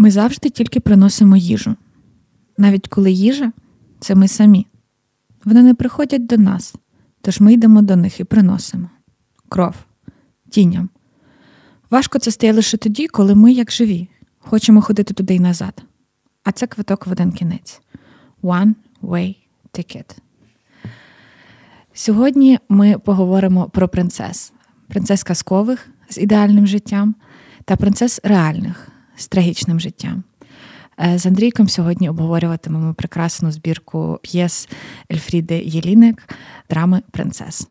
Ми завжди тільки приносимо їжу. Навіть коли їжа це ми самі. Вони не приходять до нас, тож ми йдемо до них і приносимо кров, тінням. Важко це стає лише тоді, коли ми, як живі, хочемо ходити туди й назад. А це квиток в один кінець. One way ticket. Сьогодні ми поговоримо про принцес, принцес казкових з ідеальним життям та принцес реальних з трагічним життям. Е, з Андрійком сьогодні обговорюватимемо прекрасну збірку п'єс Ельфріди Єліник драми Принцес.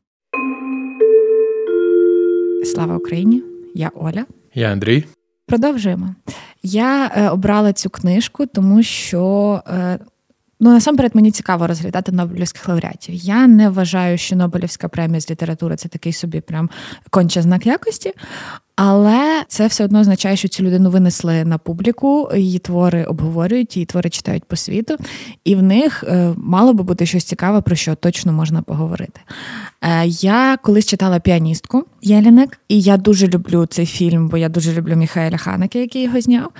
Слава Україні! Я Оля. Я Андрій. Продовжуємо. Я е, обрала цю книжку, тому що. Е, Ну, насамперед, мені цікаво розглядати Нобелівських лауреатів. Я не вважаю, що Нобелівська премія з літератури це такий собі прям конче знак якості. Але це все одно означає, що цю людину винесли на публіку, її твори обговорюють, її твори читають по світу, і в них е, мало би бути щось цікаве, про що точно можна поговорити. Е, я колись читала піаністку Єлінек, і я дуже люблю цей фільм, бо я дуже люблю Міхаеля Ханеке, який його зняв.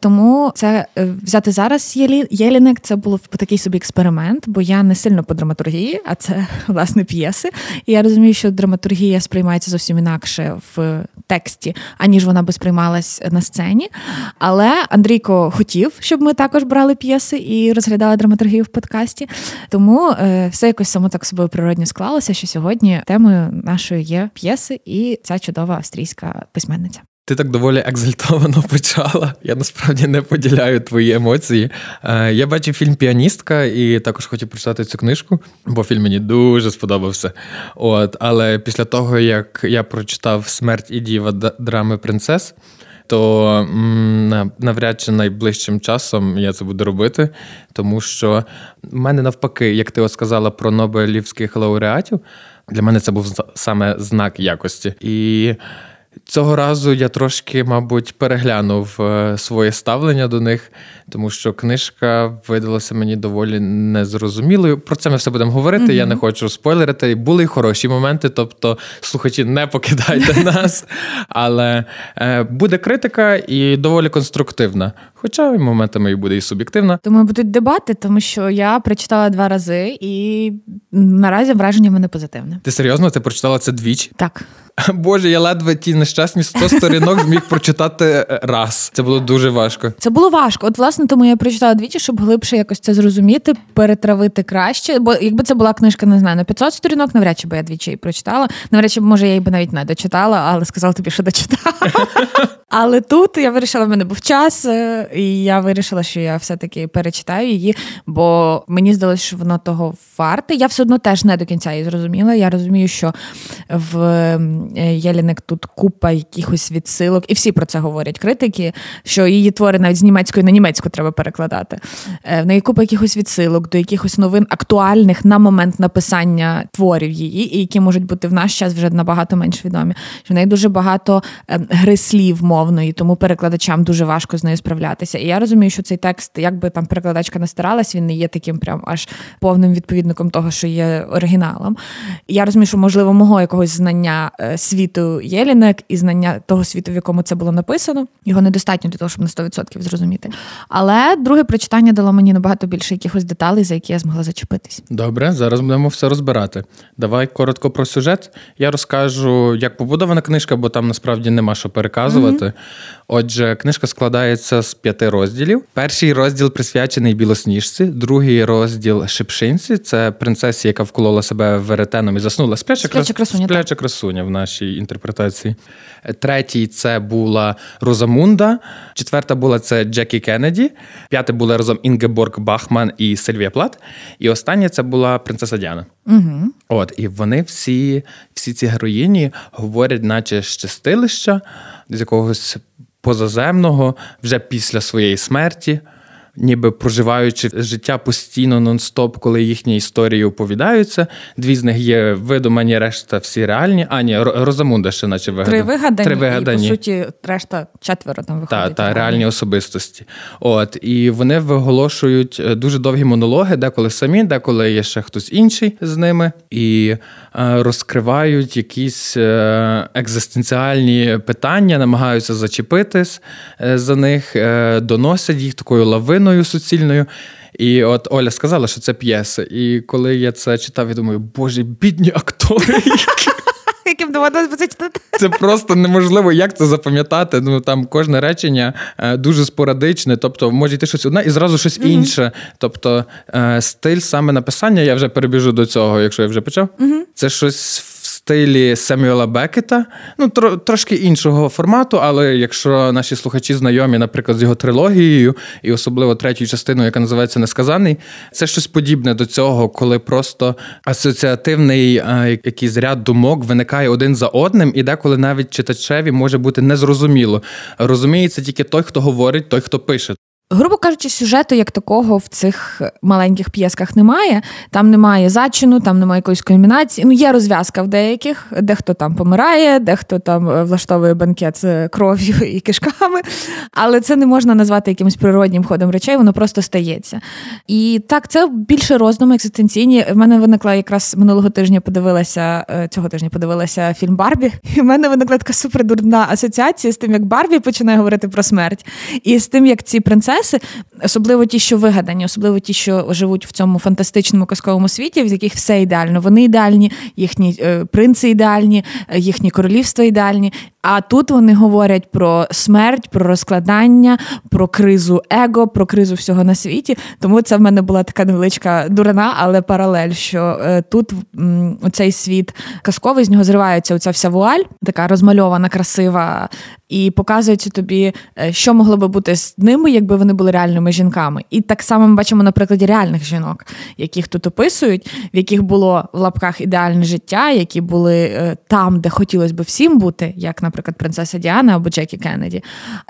Тому це е, взяти зараз Єлінек це було такий собі експеримент, бо я не сильно по драматургії, а це власне п'єси. І я розумію, що драматургія сприймається зовсім інакше в тексті, аніж вона би сприймалась на сцені. Але Андрійко хотів, щоб ми також брали п'єси і розглядали драматургію в подкасті. Тому е, все якось само так собою природньо склалося, що сьогодні темою нашої є п'єси і ця чудова австрійська письменниця. Ти так доволі екзальтовано почала. Я насправді не поділяю твої емоції. Е, я бачив фільм Піаністка і також хотів прочитати цю книжку, бо фільм мені дуже сподобався. От, Але після того, як я прочитав Смерть і діва драми принцес, то навряд чи найближчим часом я це буду робити, тому що в мене навпаки, як ти от сказала про Нобелівських лауреатів, для мене це був саме знак якості. І Цього разу я трошки, мабуть, переглянув е, своє ставлення до них, тому що книжка видалася мені доволі незрозумілою. Про це ми все будемо говорити. Mm-hmm. Я не хочу спойлерити. Були й хороші моменти, тобто слухачі, не покидайте нас. Але е, буде критика і доволі конструктивна. Хоча моментами і буде і суб'єктивна. Тому будуть дебати, тому що я прочитала два рази, і наразі враження в мене позитивне. Ти серйозно ти прочитала це двічі? Так. Боже, я ледве ті нещасні 100 сторінок зміг прочитати е, раз. Це було дуже важко. Це було важко. От, власне, тому я прочитала двічі, щоб глибше якось це зрозуміти, перетравити краще. Бо якби це була книжка, не знаю, на 500 сторінок, навряд чи би я двічі її прочитала. Навряд чи, може, я її би навіть не дочитала, але сказала тобі, що дочитала. Але тут я вирішила, в мене був час, е, і я вирішила, що я все-таки перечитаю її, бо мені здалося, що воно того варте. Я все одно теж не до кінця її зрозуміла. Я розумію, що в е, тут купа якихось відсилок, і всі про це говорять критики, що її твори навіть з німецької на німецьку треба перекладати. Е, в неї купа якихось відсилок до якихось новин актуальних на момент написання творів її, і які можуть бути в наш час вже набагато менш відомі. Що в неї дуже багато гри слів мов мовної, тому перекладачам дуже важко з нею справлятися. І я розумію, що цей текст, якби там перекладачка не старалась, він не є таким прям аж повним відповідником того, що є оригіналом. І я розумію, що можливо мого якогось знання е, світу Єлінек і знання того світу, в якому це було написано. Його недостатньо для того, щоб на 100% зрозуміти. Але друге прочитання дало мені набагато більше якихось деталей, за які я змогла зачепитись. Добре, зараз будемо все розбирати. Давай коротко про сюжет. Я розкажу, як побудована книжка, бо там насправді нема що переказувати. Отже, книжка складається з п'яти розділів. Перший розділ присвячений білосніжці, другий розділ шипшинці це принцесі, яка вколола себе веретеном і заснула. Спляча, Спляча красуня Спляча красуня в нашій інтерпретації. Третій це була Розамунда. Четверта була це Джекі Кеннеді. П'яте була разом Інгеборг Бахман і Сильвія Плат. І остання це була принцеса Діана. Угу. От, і вони всі, всі ці героїні говорять, наче щастилища з якогось позаземного вже після своєї смерті. Ніби проживаючи життя постійно нон-стоп, коли їхні історії оповідаються. Дві з них є видумані, решта всі реальні. А ні, Розамунда ще наче вигадані. Три вигадані, Три вигадані. і, по суті, решта четверо там виходить. Так, та, реальні особистості. От І вони виголошують е, дуже довгі монологи, деколи самі, деколи є ще хтось інший з ними, і е, розкривають якісь е, екзистенціальні питання, намагаються зачепитись за них, доносять їх такою лавиною суцільною. І от Оля сказала, що це п'єса. І коли я це читав, я думаю, боже, бідні актори. Яким доводилось це читати. Це просто неможливо, як це запам'ятати. Ну там кожне речення е, дуже спорадичне, тобто може йти щось одне і зразу щось mm-hmm. інше. Тобто е, стиль саме написання, я вже перебіжу до цього, якщо я вже почав. Mm-hmm. Це щось стилі Семюела Бекета, ну тро, трошки іншого формату, але якщо наші слухачі знайомі, наприклад, з його трилогією, і особливо третьою частиною, яка називається Несказаний, це щось подібне до цього, коли просто асоціативний а, якийсь ряд думок виникає один за одним, і деколи навіть читачеві може бути незрозуміло. Розуміється тільки той, хто говорить, той, хто пише. Грубо кажучи, сюжету як такого в цих маленьких п'єсках немає. Там немає зачину, там немає якоїсь комбінації. Ну, є розв'язка в деяких, дехто там помирає, дехто там е, влаштовує банкет з кров'ю і кишками. Але це не можна назвати якимось природнім ходом речей, воно просто стається. І так, це більше роздуми екзистенційні. В мене виникла якраз минулого тижня подивилася, е, цього тижня подивилася фільм Барбі. І в мене виникла така супердурна асоціація з тим, як Барбі починає говорити про смерть, і з тим, як ці принцеси процеси, особливо ті, що вигадані, особливо ті, що живуть в цьому фантастичному казковому світі, в яких все ідеально. Вони ідеальні, їхні е, принци ідеальні, е, їхні королівства ідеальні. А тут вони говорять про смерть, про розкладання, про кризу его, про кризу всього на світі. Тому це в мене була така невеличка дурна, але паралель, що е, тут цей світ казковий, з нього зривається оця вся вуаль, така розмальована, красива, і показується тобі, е, що могло би бути з ними, якби вони були реальними жінками. І так само ми бачимо на прикладі реальних жінок, яких тут описують, в яких було в лапках ідеальне життя, які були е, там, де хотілося б всім бути, як, наприклад, принцеса Діана або Джекі Кеннеді.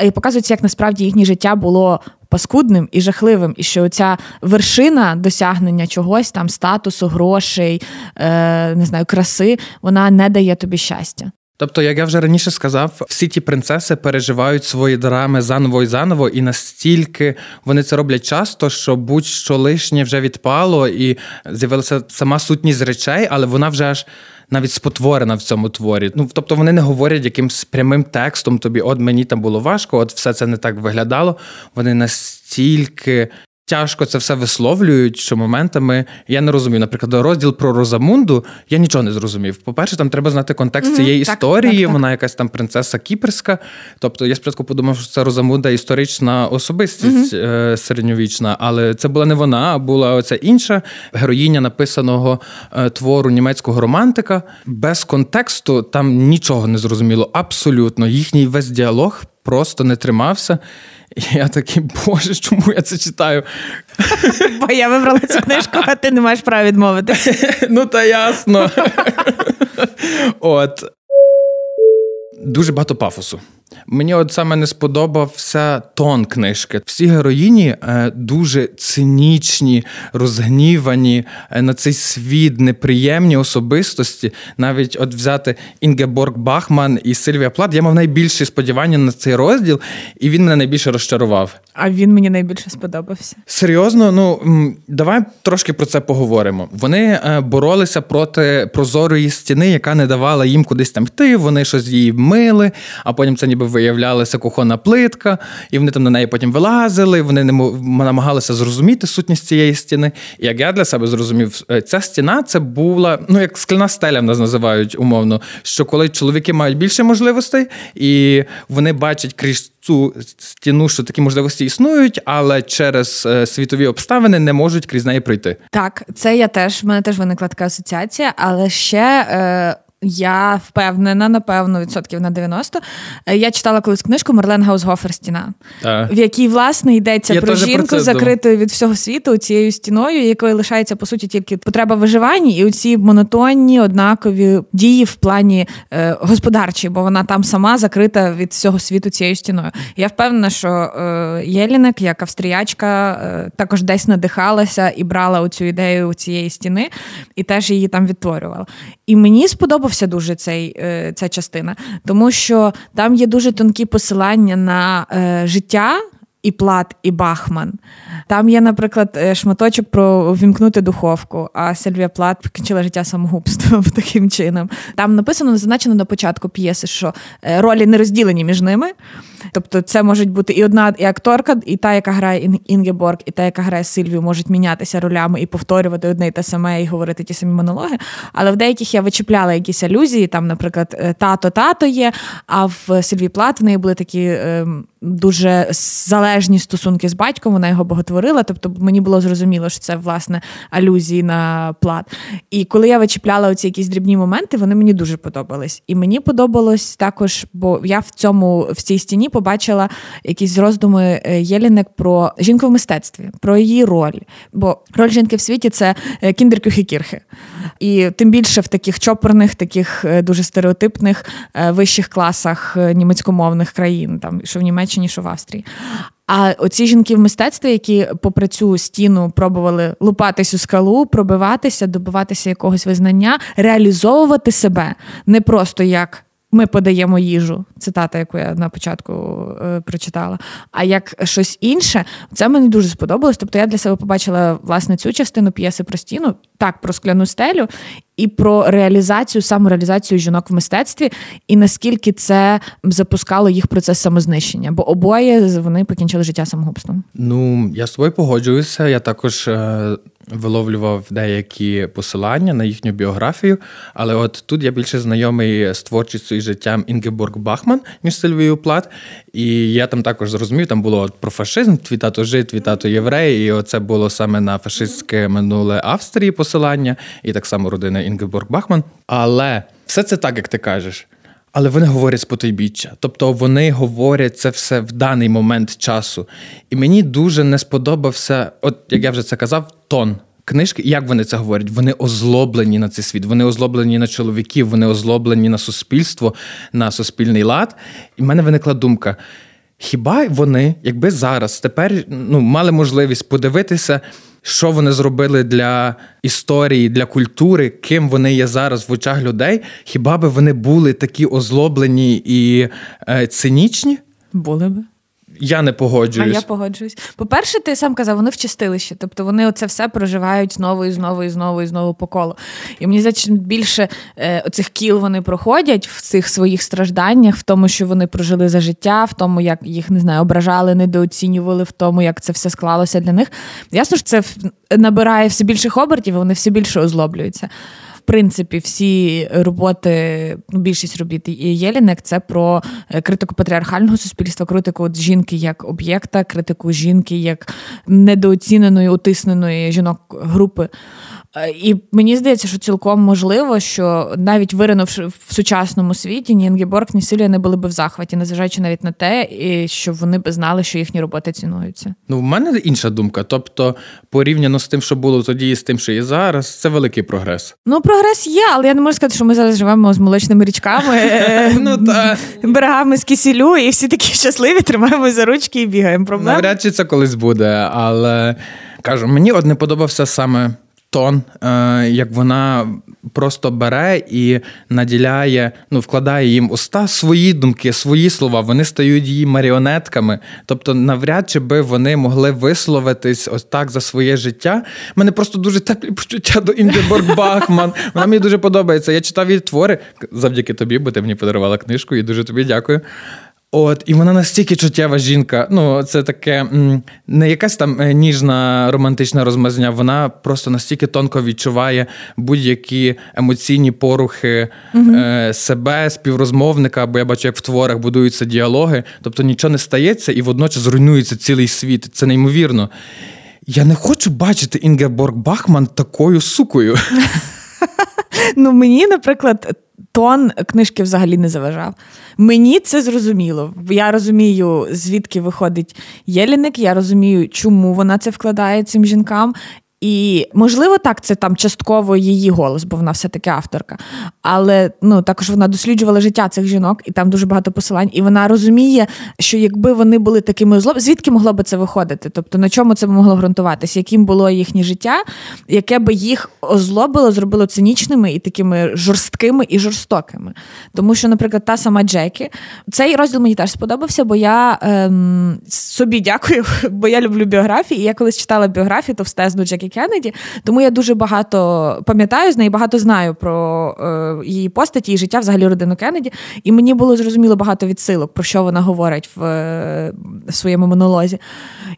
І показується, як насправді їхнє життя було. Паскудним і жахливим, і що ця вершина досягнення чогось там, статусу, грошей, е, не знаю, краси, вона не дає тобі щастя. Тобто, як я вже раніше сказав, всі ті принцеси переживають свої драми заново і заново, і настільки вони це роблять часто, що будь-що лишнє вже відпало, і з'явилася сама сутність речей, але вона вже аж. Навіть спотворена в цьому творі. Ну тобто вони не говорять якимсь прямим текстом тобі, от мені там було важко, от все це не так виглядало. Вони настільки тяжко це все висловлюють, що моментами я не розумію. Наприклад, розділ про Розамунду я нічого не зрозумів. По-перше, там треба знати контекст mm-hmm, цієї так, історії. Так, Вона якась там принцеса кіперська. Тобто я спочатку подумав, що це Розамунда історична особистість mm-hmm. середньовічна, але це була не вона, а була оця інша героїня написаного е, твору німецького романтика. Без контексту там нічого не зрозуміло. Абсолютно їхній весь діалог просто не тримався. І я такий, боже, чому я це читаю? Бо я вибрала цю книжку, а ти не маєш права відмовити. Ну, та ясно. От. Дуже багато пафосу. Мені от саме не сподобався тон книжки. Всі героїні е, дуже цинічні, розгнівані е, на цей світ, неприємні особистості. Навіть от взяти Інгеборг Бахман і Сильвія Плат. Я мав найбільші сподівання на цей розділ, і він мене найбільше розчарував. А він мені найбільше сподобався. Серйозно, ну давай трошки про це поговоримо. Вони е, боролися проти прозорої стіни, яка не давала їм кудись там йти. Вони щось її мили, а потім це ніби виявлялася кухонна плитка, і вони там на неї потім вилазили. Вони не намагалися зрозуміти сутність цієї стіни. І як я для себе зрозумів, е, ця стіна це була ну як скляна стеля в нас називають умовно. Що коли чоловіки мають більше можливостей, і вони бачать крізь цю стіну, що такі можливості існують, але через е, світові обставини не можуть крізь неї пройти. Так, це я теж в мене теж виникла така асоціація, але ще. Е... Я впевнена, напевно, відсотків на 90. Е, я читала колись книжку Марлен Гаусгофер Стіна, в якій, власне, йдеться я про жінку, про закритою від всього світу цією стіною, якою лишається, по суті, тільки потреба виживання, і оці монотонні, однакові дії в плані е, господарчі, бо вона там сама закрита від всього світу цією стіною. Я впевнена, що е, Єлінек, як австріячка, е, також десь надихалася і брала оцю ідею цієї стіни, і теж її там відтворювала. І мені сподобався дуже цей, е, ця частина, тому що там є дуже тонкі посилання на е, життя. І Плат, і Бахман. Там є, наприклад, е, шматочок про вімкнути духовку, а Сильвія Плат покінчила життя самогубством таким чином. Там написано, зазначено на початку п'єси, що ролі не розділені між ними. Тобто, це можуть бути і одна і акторка, і та, яка грає Інгеборг, і та, яка грає Сильвію, можуть мінятися ролями і повторювати одне і те саме, і говорити ті самі монологи. Але в деяких я вичіпляла якісь алюзії. Там, наприклад, е, тато-тато є. А в Сильвії Плат в неї були такі е, дуже залежні стосунки з батьком. Вона його боготворила. Тобто мені було зрозуміло, що це власне алюзії на плат. І коли я вичіпляла оці якісь дрібні моменти, вони мені дуже подобались. І мені подобалось також, бо я в цьому в цій стіні побачила якісь роздуми е, Єлінек про жінку в мистецтві, про її роль. Бо роль жінки в світі це е, кіндеркюхі-кірхи. І тим більше в таких чопорних, таких е, дуже стереотипних вищих класах німецькомовних країн, там що в Німеччині, що в Австрії. А оці жінки в мистецтві, які попри цю стіну пробували лупатись у скалу, пробиватися, добиватися якогось визнання, реалізовувати себе не просто як ми подаємо їжу, цитата, яку я на початку е, прочитала. А як щось інше, це мені дуже сподобалось. Тобто я для себе побачила власне цю частину п'єси про стіну, так про скляну стелю, і про реалізацію, самореалізацію жінок в мистецтві, і наскільки це запускало їх процес самознищення, бо обоє вони покінчили життя самогубством. Ну я з тобою погоджуюся. Я також е, виловлював деякі посилання на їхню біографію, але от тут я більше знайомий з творчістю і життям Інгеборг Бахман, ніж Сильвією Плат. І я там також зрозумів, там було от про фашизм, твій тато жит, твій тато єврей, і оце було саме на фашистське минуле Австрії посилання, і так само родина Інгеборг Бахман. Але все це так, як ти кажеш. Але вони говорять з потойбіччя. Тобто вони говорять це все в даний момент часу. І мені дуже не сподобався, от як я вже це казав, тон книжки. Як вони це говорять? Вони озлоблені на цей світ, вони озлоблені на чоловіків, вони озлоблені на суспільство, на суспільний лад. І в мене виникла думка: хіба вони, якби зараз тепер ну, мали можливість подивитися що вони зробили для історії, для культури, ким вони є зараз в очах людей. Хіба би вони були такі озлоблені і е, цинічні? Були би. Я не погоджуюсь. А я погоджуюсь. По-перше, ти сам казав, вони в чистилищі. Тобто вони оце все проживають знову і знову і знову і знову по колу. І мені здається, чим більше е, оцих кіл вони проходять в цих своїх стражданнях, в тому, що вони прожили за життя, в тому, як їх не знаю, ображали, недооцінювали, в тому, як це все склалося для них. Ясно ж, це набирає все більших обертів, вони все більше озлоблюються принципі, всі роботи, ну, більшість робіт Єлінек це про е, критику патріархального суспільства, критику от жінки як об'єкта, критику жінки як недооціненої, утисненої жінок групи. Е, і мені здається, що цілком можливо, що навіть виринувши в сучасному світі, ні Інгеборг, ні Силія не були би в захваті, незважаючи навіть на те, і що вони б знали, що їхні роботи цінуються. Ну, в мене інша думка. Тобто, порівняно з тим, що було тоді, і з тим, що є зараз, це великий прогрес. Ну, прогрес є, але я не можу сказати, що ми зараз живемо з молочними річками, е, ну, берегами з кисілю, і всі такі щасливі, тримаємо за ручки і бігаємо. Проблем? Навряд чи це колись буде, але кажу, мені от не подобався саме тон, е, як вона просто бере і наділяє, ну вкладає їм уста свої думки, свої слова. Вони стають її маріонетками. Тобто, навряд чи би вони могли висловитись ось так за своє життя. У мене просто дуже теплі почуття до Інгеборг Бахман. Вона мені дуже подобається. Я читав її твори завдяки тобі, бо ти мені подарувала книжку, і дуже тобі дякую. От, і вона настільки чуттєва жінка. Ну, це таке не якась там е, ніжна романтична розмазня, вона просто настільки тонко відчуває будь-які емоційні порухи угу. е, себе, співрозмовника, бо я бачу, як в творах будуються діалоги. Тобто нічого не стається і водночас руйнується цілий світ. Це неймовірно. Я не хочу бачити Інгеборг Бахман такою сукою. Ну, мені, наприклад тон книжки взагалі не заважав. Мені це зрозуміло. Я розумію, звідки виходить Єліник, я розумію, чому вона це вкладає цим жінкам. І можливо, так, це там частково її голос, бо вона все-таки авторка. Але ну також вона досліджувала життя цих жінок, і там дуже багато посилань. І вона розуміє, що якби вони були такими озлоб, звідки могло би це виходити? Тобто на чому це могло ґрунтуватися? Яким було їхнє життя, яке би їх озлобило, зробило цинічними і такими жорсткими і жорстокими. Тому що, наприклад, та сама Джекі, цей розділ мені теж сподобався, бо я ем, собі дякую, бо я люблю біографії. І я колись читала біографію товстезну Джекі Кеннеді, тому я дуже багато пам'ятаю з неї, багато знаю про е, її постаті і життя взагалі родину Кеннеді. І мені було зрозуміло багато відсилок, про що вона говорить в, е, в своєму монолозі.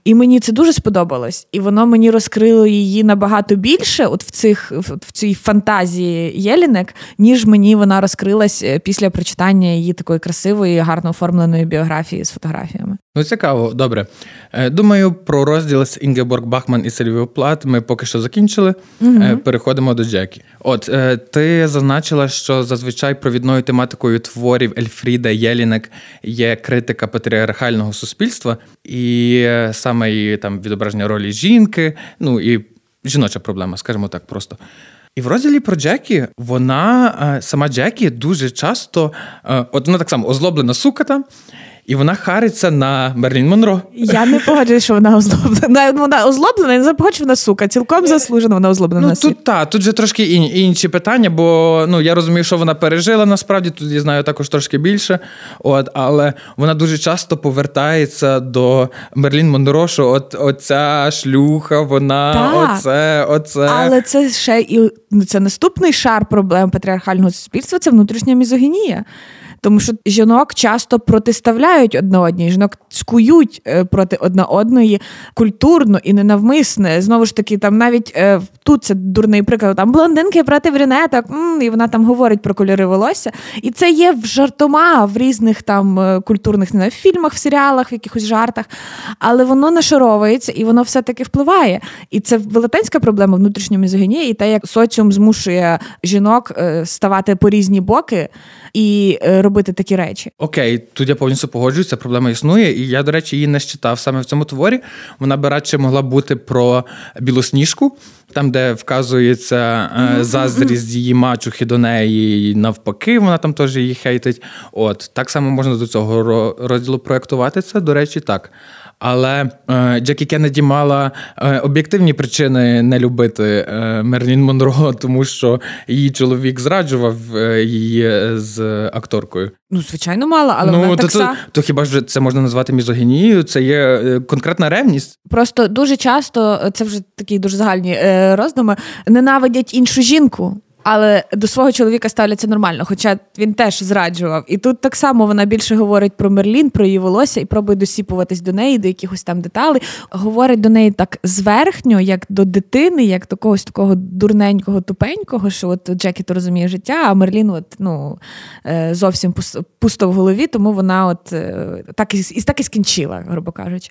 І мені це дуже сподобалось. І воно мені розкрило її набагато більше, от в цих в цій фантазії Єлінек, ніж мені вона розкрилась е, після прочитання її такої красивої, гарно оформленої біографії з фотографіями. Ну, цікаво, добре. Е, думаю, про розділ з Інгеборг Бахман і Сильвіо Плат ми поки що закінчили. Угу. Переходимо до Джекі. От ти зазначила, що зазвичай провідною тематикою творів Ельфріда Єлінек є критика патріархального суспільства, і саме і там відображення ролі жінки, ну і жіноча проблема, скажімо так, просто. І в розділі про Джекі вона сама Джекі дуже часто, от вона так само озлоблена суката. І вона хариться на Мерлін Монро. Я не погоджуюсь, що вона озлоблена. Вона озлоблена, не запогоджу, вона сука. Цілком заслужена, вона озлоблена. Ну тут та, тут же трошки інші питання, бо ну я розумію, що вона пережила насправді. Тут я знаю також трошки більше. От, але вона дуже часто повертається до Мерлін Монро, що от оця шлюха, вона так. оце, оце. Але це ще і ну, це наступний шар проблем патріархального суспільства. Це внутрішня мізогінія. Тому що жінок часто протиставляють одне одній, жінок скують е, проти одна одної культурно і ненавмисне. Знову ж таки, там навіть е, тут це дурний приклад, там блондинки проти брюнеток, і вона там говорить про кольори волосся. І це є в жартома в різних там е, культурних не знаю, фільмах, в серіалах, в якихось жартах. Але воно нашаровується і воно все-таки впливає. І це велетенська проблема внутрішньої мізогінії, і те, як соціум змушує жінок ставати по різні боки і робити робити такі речі. Окей, тут я повністю погоджуюся, проблема існує, і я, до речі, її не читав саме в цьому творі. Вона би радше могла бути про білосніжку, там, де вказується mm-hmm. заздрість її мачухи до неї, і навпаки, вона там теж її хейтить. От так само можна до цього розділу проєктувати це. До речі, так. Але е, Джекі Кеннеді мала е, об'єктивні причини не любити е, Мерлін Монро, тому що її чоловік зраджував е, її з акторкою. Ну, звичайно, мала, але ну, вона то, так то, то хіба ж це можна назвати мізогінією? Це є е, конкретна ревність. Просто дуже часто це вже такі дуже загальні е, роздуми. Ненавидять іншу жінку. Але до свого чоловіка ставляться нормально, хоча він теж зраджував. І тут так само вона більше говорить про Мерлін, про її волосся і пробує досіпуватись до неї, до якихось там деталей. Говорить до неї так зверхньо, як до дитини, як до когось такого дурненького, тупенького, що от Джекі то розуміє життя, а Мерлін от, ну, е, зовсім пусто в голові, тому вона от е, так і так і скінчила, грубо кажучи.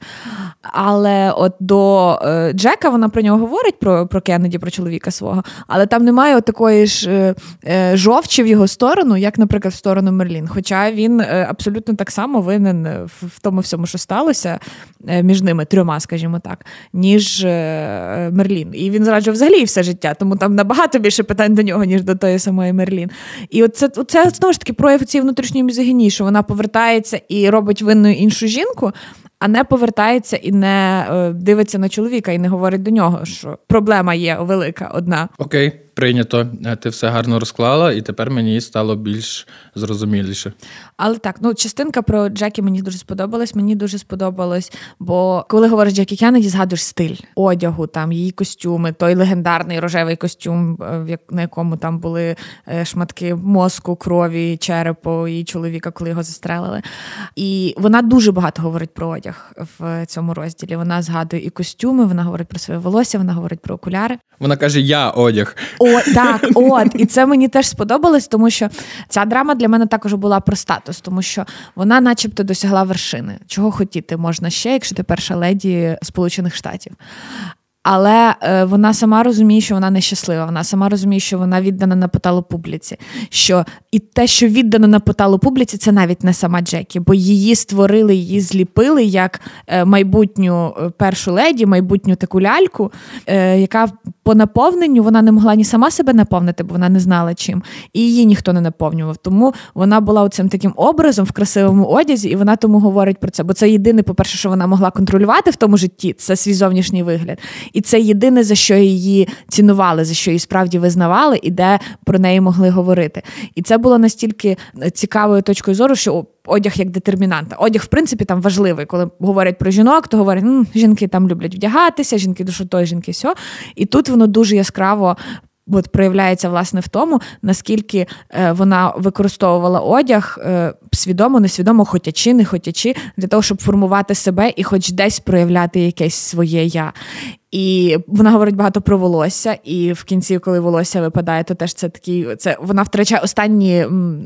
Але от до е, Джека вона про нього говорить, про про Кеннеді, про чоловіка свого, але там немає от такої ж е, е, жовчі в його сторону, як, наприклад, в сторону Мерлін. Хоча він е, абсолютно так само винен в тому всьому, що сталося між ними трьома, скажімо так, ніж Мерлін. І він зраджував взагалі все життя, тому там набагато більше питань до нього, ніж до тої самої Мерлін. І от це, це знову ж таки прояв цієї внутрішньої мізогінії, що вона повертається і робить винною іншу жінку а не повертається і не дивиться на чоловіка і не говорить до нього, що проблема є велика одна. Окей, прийнято. Е, ти все гарно розклала, і тепер мені стало більш зрозуміліше. Але так, ну частинка про Джекі мені дуже сподобалась. Мені дуже сподобалось, бо коли говориш Джекі Кеннеді, згадуєш стиль одягу, там її костюми, той легендарний рожевий костюм, е, на якому там були шматки мозку, крові, черепу і чоловіка, коли його застрелили. І вона дуже багато говорить про одяг в цьому розділі. Вона згадує і костюми, вона говорить про своє волосся, вона говорить про окуляри. Вона каже: Я одяг. О, так, от. І це мені теж сподобалось, тому що ця драма для мене також була про статус, тому що вона, начебто, досягла вершини. Чого хотіти можна ще, якщо ти перша леді Сполучених Штатів. Але е, вона сама розуміє, що вона нещаслива. Вона сама розуміє, що вона віддана на поталу публіці. Що і те, що віддано на поталу публіці, це навіть не сама Джекі, бо її створили, її зліпили як е, майбутню е, першу леді, майбутню таку ляльку, е, яка по наповненню вона не могла ні сама себе наповнити, бо вона не знала чим, і її ніхто не наповнював. Тому вона була цим таким образом в красивому одязі, і вона тому говорить про це. Бо це єдине, по-перше, що вона могла контролювати в тому житті, це свій зовнішній вигляд. І це єдине, за що її цінували, за що її справді визнавали, і де про неї могли говорити. І це було настільки цікавою точкою зору, що. Одяг як детермінанта. Одяг, в принципі, там важливий. Коли говорять про жінок, то говорять, М, жінки там люблять вдягатися, жінки душу той, жінки сьо. І тут воно дуже яскраво от проявляється власне в тому, наскільки е, вона використовувала одяг е, свідомо, несвідомо, хотячи, не хотячи, для того, щоб формувати себе і хоч десь проявляти якесь своє я. І вона говорить багато про волосся, і в кінці, коли волосся випадає, то теж це такий. Це вона втрачає останні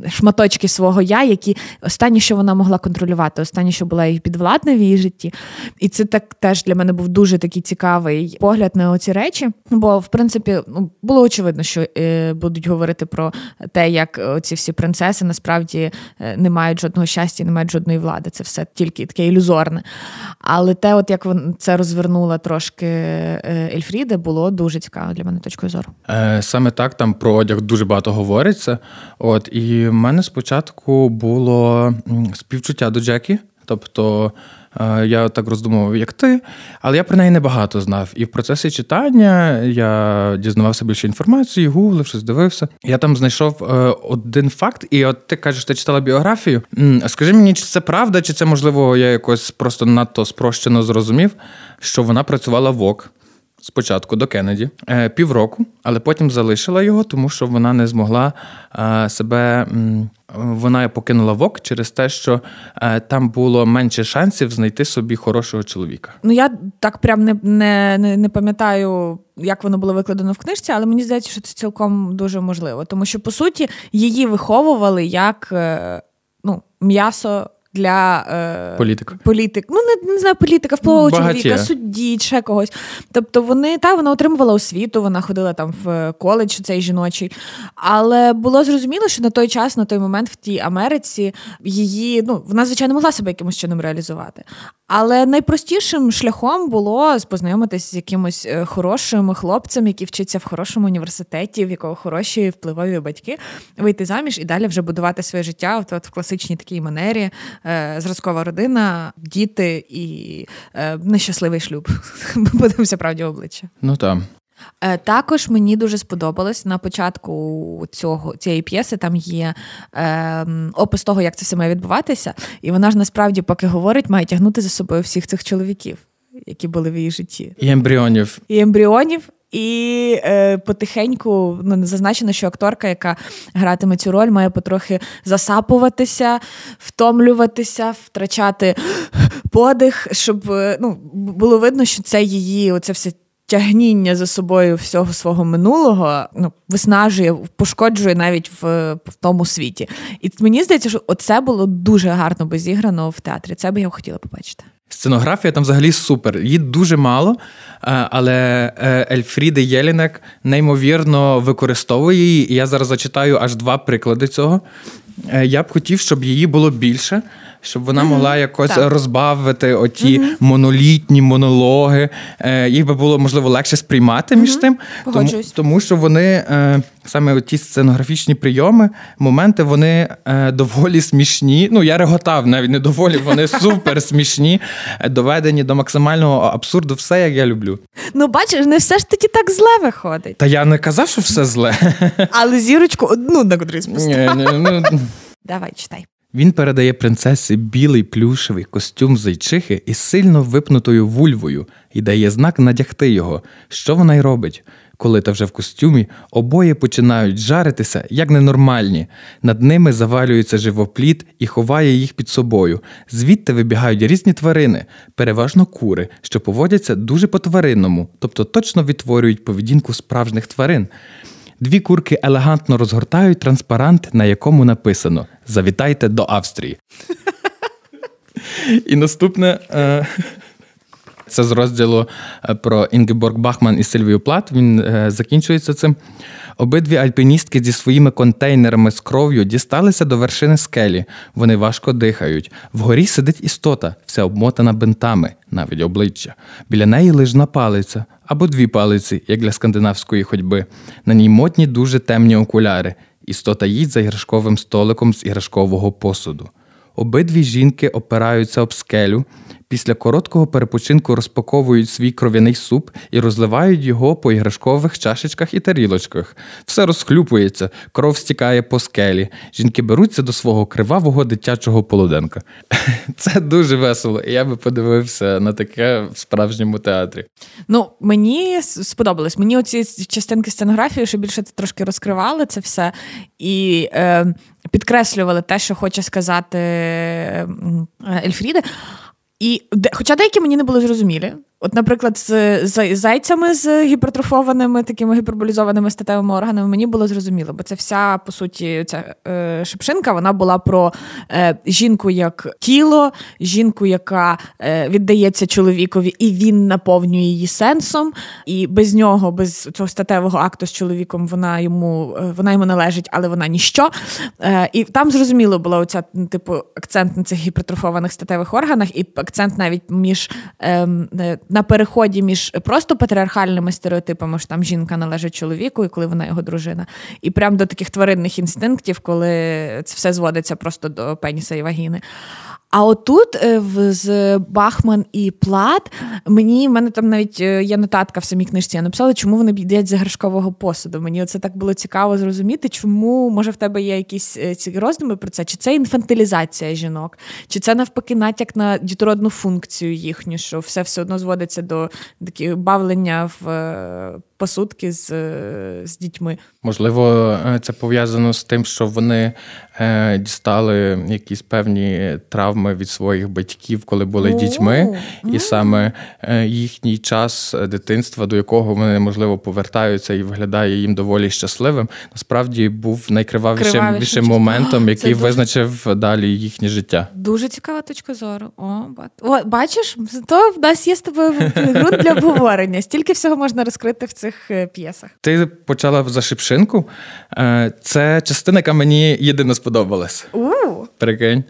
шматочки свого я, які останні, що вона могла контролювати, останні, що була їй підвладна в її житті. І це так теж для мене був дуже такий цікавий погляд на оці речі. Бо, в принципі, ну було очевидно, що е, будуть говорити про те, як ці всі принцеси насправді е, не мають жодного щастя, не мають жодної влади. Це все тільки таке ілюзорне. Але те, от як вона це розвернула трошки. Е, Ельфріди було дуже цікаво для мене точкою зору. Е, саме так там про одяг дуже багато говориться. От і в мене спочатку було співчуття до Джекі, тобто. Е, я так роздумував, як ти, але я про неї небагато знав. І в процесі читання я дізнавався більше інформації, гуглив, щось дивився. Я там знайшов один факт, і от ти кажеш, ти читала біографію. Скажи мені, чи це правда, чи це можливо я якось просто надто спрощено зрозумів що вона працювала в ОК спочатку до Кеннеді е, півроку, але потім залишила його, тому що вона не змогла е, себе. Вона покинула ВОК через те, що е, там було менше шансів знайти собі хорошого чоловіка. Ну я так прям не не, не, пам'ятаю, як воно було викладено в книжці, але мені здається, що це цілком дуже можливо. Тому що, по суті, її виховували як ну, м'ясо для е, політик. політик. Ну, не, не знаю, політика, впливового чоловіка, судді, ще когось. Тобто вони та вона отримувала освіту, вона ходила там в коледж цей жіночий. Але було зрозуміло, що на той час, на той момент в тій Америці її, ну, вона, звичайно, могла себе якимось чином реалізувати. Але найпростішим шляхом було познайомитися з якимось е, хорошим хлопцем, який вчиться в хорошому університеті, в якого хороші впливові батьки, вийти заміж і далі вже будувати своє життя от, от в класичній такій манері, зразкова родина, діти і е, нещасливий шлюб. Будемося правді обличчя. Ну так. Е, також мені дуже сподобалось на початку цього цієї п'єси. Там є е, опис того, як це все має відбуватися, і вона ж насправді, поки говорить, має тягнути за собою всіх цих чоловіків, які були в її житті, і ембріонів, і ембріонів. І е, потихеньку ну, зазначено, що акторка, яка гратиме цю роль, має потрохи засапуватися, втомлюватися, втрачати подих, щоб е, ну, було видно, що це її, оце все тягніння за собою всього свого минулого ну, виснажує, пошкоджує навіть в, в тому світі. І мені здається, що оце було дуже гарно би зіграно в театрі. Це би я хотіла побачити. Сценографія там взагалі супер. Її дуже мало, е, але е, Ельфріде Єлінек неймовірно використовує її. І я зараз зачитаю аж два приклади цього. Е, я б хотів, щоб її було більше щоб вона могла якось так. розбавити оті mm монолітні монологи. Е, їх би було можливо легше сприймати між тим, тому, тому що вони е, саме ті сценографічні прийоми, моменти вони е, доволі смішні. Ну я реготав навіть не доволі, вони супер смішні, доведені до максимального абсурду. Все як я люблю. Ну бачиш, не все ж таки так зле виходить. Та я не казав, що все зле. Але зірочку одну на котрий ну... Давай читай. Він передає принцесі білий плюшевий костюм зайчихи із сильно випнутою вульвою і дає знак надягти його. Що вона й робить? Коли та вже в костюмі, обоє починають жаритися як ненормальні. Над ними завалюється живопліт і ховає їх під собою. Звідти вибігають різні тварини, переважно кури, що поводяться дуже по-тваринному, тобто точно відтворюють поведінку справжніх тварин. Дві курки елегантно розгортають транспарант, на якому написано Завітайте до Австрії. І наступне. Е, це з розділу про Інгеборг Бахман і Сильвію Плат. Він закінчується цим. Обидві альпіністки зі своїми контейнерами з кров'ю дісталися до вершини скелі. Вони важко дихають. Вгорі сидить істота, вся обмотана бинтами, навіть обличчя. Біля неї лижна палиця або дві палиці, як для скандинавської ходьби. На ній модні дуже темні окуляри. Істота їсть за іграшковим столиком з іграшкового посуду. Обидві жінки опираються об скелю. Після короткого перепочинку розпаковують свій кров'яний суп і розливають його по іграшкових чашечках і тарілочках. Все розхлюпується, кров стікає по скелі. Жінки беруться до свого кривавого дитячого полуденка. Це дуже весело, я би подивився на таке в справжньому театрі. Ну, мені сподобалось. Мені оці частинки сценографії, що більше трошки розкривали це все. І е, підкреслювали те, що хоче сказати Ельфріде. І де, Хоча деякі мені не були зрозумілі. От, наприклад, з, з зайцями з гіпертрофованими, такими гіперболізованими статевими органами мені було зрозуміло, бо це вся по суті ця е, шипшинка вона була про е, жінку як тіло, жінку, яка е, віддається чоловікові, і він наповнює її сенсом. І без нього, без цього статевого акту з чоловіком, вона йому е, вона йому належить, але вона ніщо. Е, і там зрозуміло була оця типу акцент на цих гіпертрофованих статевих органах, і акцент навіть між. На переході між просто патріархальними стереотипами, що там жінка належить чоловіку, і коли вона його дружина, і прям до таких тваринних інстинктів, коли це все зводиться просто до пеніса і вагіни. А отут е, з Бахман і Плат мені в мене там навіть е, є нотатка в самій книжці. Я написала, чому вони б'ють з іграшкового посуду. Мені це так було цікаво зрозуміти, чому може в тебе є якісь е, ці роздуми про це? Чи це інфантилізація жінок, чи це навпаки натяк на дітородну функцію їхню, що все все одно зводиться до такі бавлення в посудки з з дітьми. Можливо, це пов'язано з тим, що вони е, дістали якісь певні травми від своїх батьків, коли були О, дітьми, і саме е, їхній час дитинства, до якого вони можливо повертаються і виглядає їм доволі щасливим, насправді був найкривавішим моментом, який це визначив далі їхнє життя. Дуже цікава точка зору. О, О, бачиш, то в нас є з тобою ґрунт для обговорення. Стільки всього можна розкрити в цих е, п'єсах. Ти почала за шипшинку. Е, це частина, яка мені єдино сподобалась. У. Прикинь.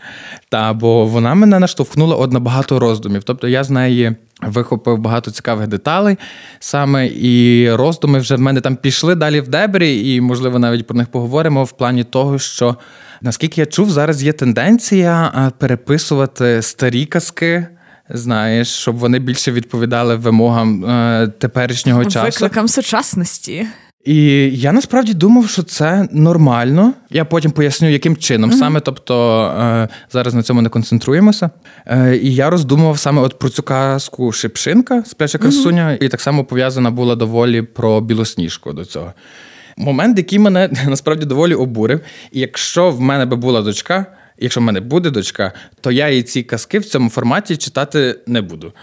Та, бо вона мене наштовхнула от на багато роздумів. Тобто я з неї вихопив багато цікавих деталей саме, і роздуми вже в мене там пішли далі в дебрі, і, можливо, навіть про них поговоримо в плані того, що наскільки я чув, зараз є тенденція переписувати старі казки. Знаєш, щоб вони більше відповідали вимогам е, теперішнього часу. Викликам сучасності. І я насправді думав, що це нормально. Я потім поясню, яким чином mm-hmm. саме. Тобто е, зараз на цьому не концентруємося. Е, і я роздумував саме от про цю казку Шипшинка, спляча красуня, mm-hmm. і так само пов'язана була доволі про білосніжку до цього. Момент, який мене насправді доволі обурив. І якщо в мене би була дочка якщо в мене буде дочка, то я їй ці казки в цьому форматі читати не буду.